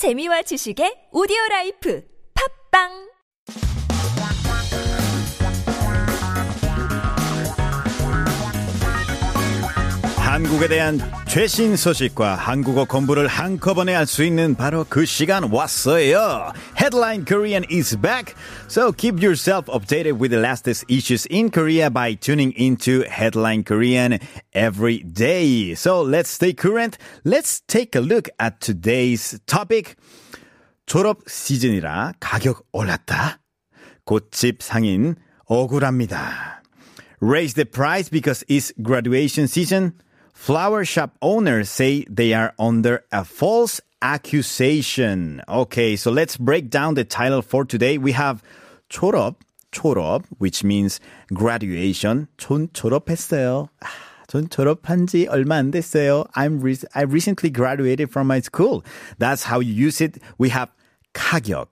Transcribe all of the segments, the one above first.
재미와 지식의 오디오 라이프. 팝빵 한국에 대한 최신 소식과 한국어 공부를 한꺼번에 할 수 있는 바로 그 시간 왔어요. Headline Korean is back. So keep yourself updated with the latest issues in Korea by tuning into Headline Korean every day. So let's stay current. Let's take a look at today's topic. 졸업 시즌이라 가격 올랐다. 꽃집 상인 억울합니다. Raise the price because it's graduation season. Flower shop owners say they are under a false accusation. Okay, so let's break down the title for today. We have 졸업, 졸업, which means graduation. 전 졸업했어요. 아, 전 졸업한 지 얼마 안 됐어요. I'm re- I recently graduated from my school. That's how you use it. We have 가격,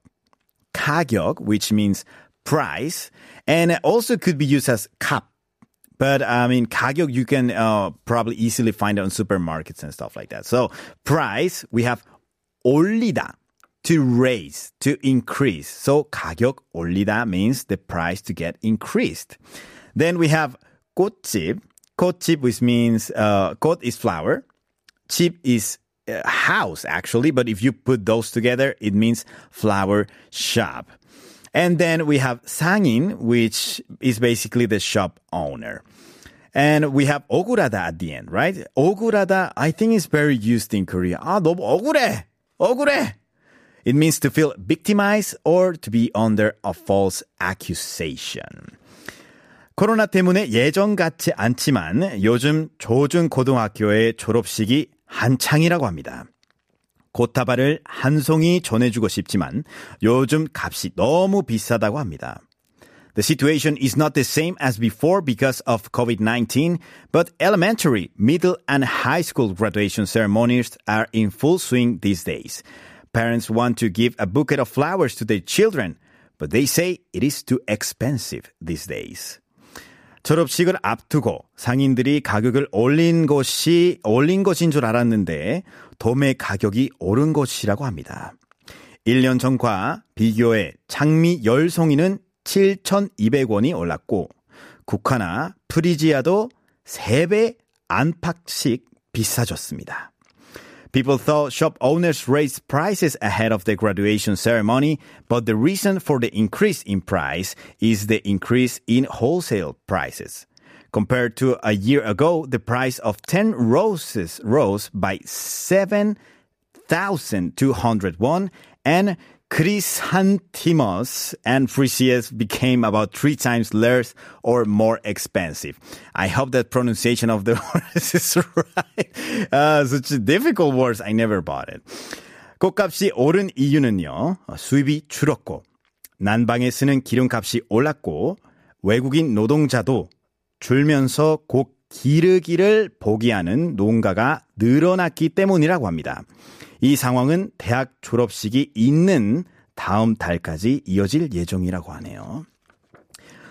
가격, which means price, and it also could be used as 값. But I mean, 가격 you can uh, probably easily find it on supermarkets and stuff like that. So price we have 올리다 to raise to increase. So 가격 올리다 means the price to get increased. Then we have 꽃집. 꽃집 which means uh, 꽃 is flower, 집 is uh, house actually, but if you put those together, it means flower shop. And then we have 상인, which is basically the shop owner. And we have 억울하다 at the end, right? 억울하다, I think is very used in Korea. 아, 너무 억울해! 억울해! It means to feel victimized or to be under a false accusation. 코로나 때문에 예전 같지 않지만 요즘 조중고등학교의 졸업식이 한창이라고 합니다. 고타바를 한 송이 전해주고 싶지만 요즘 값이 너무 비싸다고 합니다. The situation is not the same as before because of COVID-19, but elementary, middle, and high school graduation ceremonies are in full swing these days. Parents want to give a bouquet of flowers to their children, but they say it is too expensive these days. 졸업식을 앞두고 상인들이 가격을 올린 것이 올린 것인 줄 알았는데 도매 가격이 오른 것이라고 합니다. 1년 전과 비교해 장미 열송이는 7,200원이 올랐고 국화나 프리지아도 3배 안팎씩 비싸졌습니다. People thought shop owners raised prices ahead of the graduation ceremony, but the reason for the increase in price is the increase in wholesale prices. Compared to a year ago, the price of 10 roses rose by 7,200 won and chrysanthemums and freesias became about three times less or more expensive. I hope that pronunciation of the words is right. Uh, such difficult words. I never bought it. 꽃값이 오른 이유는요, 수입이 줄었고, 난방에 쓰는 기름값이 올랐고, 외국인 노동자도 줄면서 곡 기르기를 포기하는 농가가 늘어났기 때문이라고 합니다. 이 상황은 대학 졸업식이 있는 다음 달까지 이어질 예정이라고 하네요.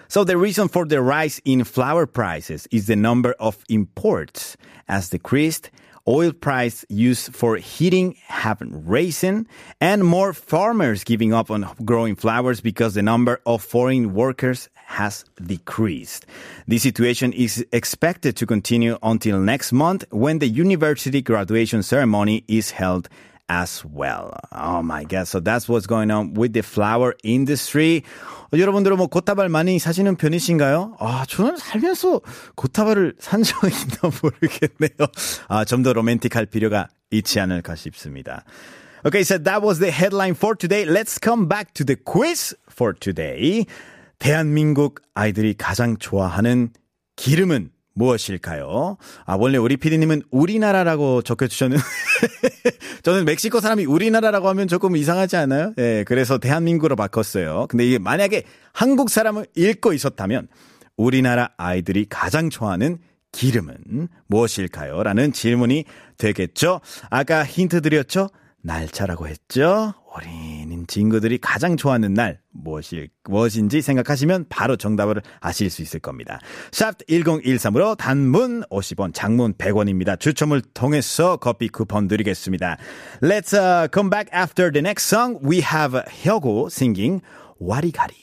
So the reason for the rise in flower prices is the number of imports as decreased oil price used for heating haven't risen and more farmers giving up on growing flowers because the number of foreign workers has decreased. This situation is expected to continue until next month when the university graduation ceremony is held as well. Oh my god. So that's what's going on with the flower industry. 어, 여러분들은 뭐 꽃다발 많이 사시는 편이신가요? 아, 저는 살면서 꽃다발을 산 적이 있나 모르겠네요. 아, 좀 더 로맨틱할 필요가 있지 않을까 싶습니다. Okay, so that was the headline for today. Let's come back to the quiz for today. 대한민국 아이들이 가장 좋아하는 기름은 무엇일까요? 아, 원래 우리 피디님은 우리나라라고 적혀주셨는데, 저는 멕시코 사람이 우리나라라고 하면 조금 이상하지 않아요? 예, 그래서 대한민국으로 바꿨어요. 근데 이게 만약에 한국 사람을 읽고 있었다면, 우리나라 아이들이 가장 좋아하는 기름은 무엇일까요? 라는 질문이 되겠죠? 아까 힌트 드렸죠? 날짜라고 했죠? 우리는 친구들이 가장 좋아하는 날 무엇일, 무엇인지 생각하시면 바로 정답을 아실 수 있을 겁니다. 샵 1013으로 단문 50원, 장문 100원입니다. 추첨을 통해서 커피 쿠폰 드리겠습니다. Let's uh, come back after the next song. We have 혁오 singing 와리가리.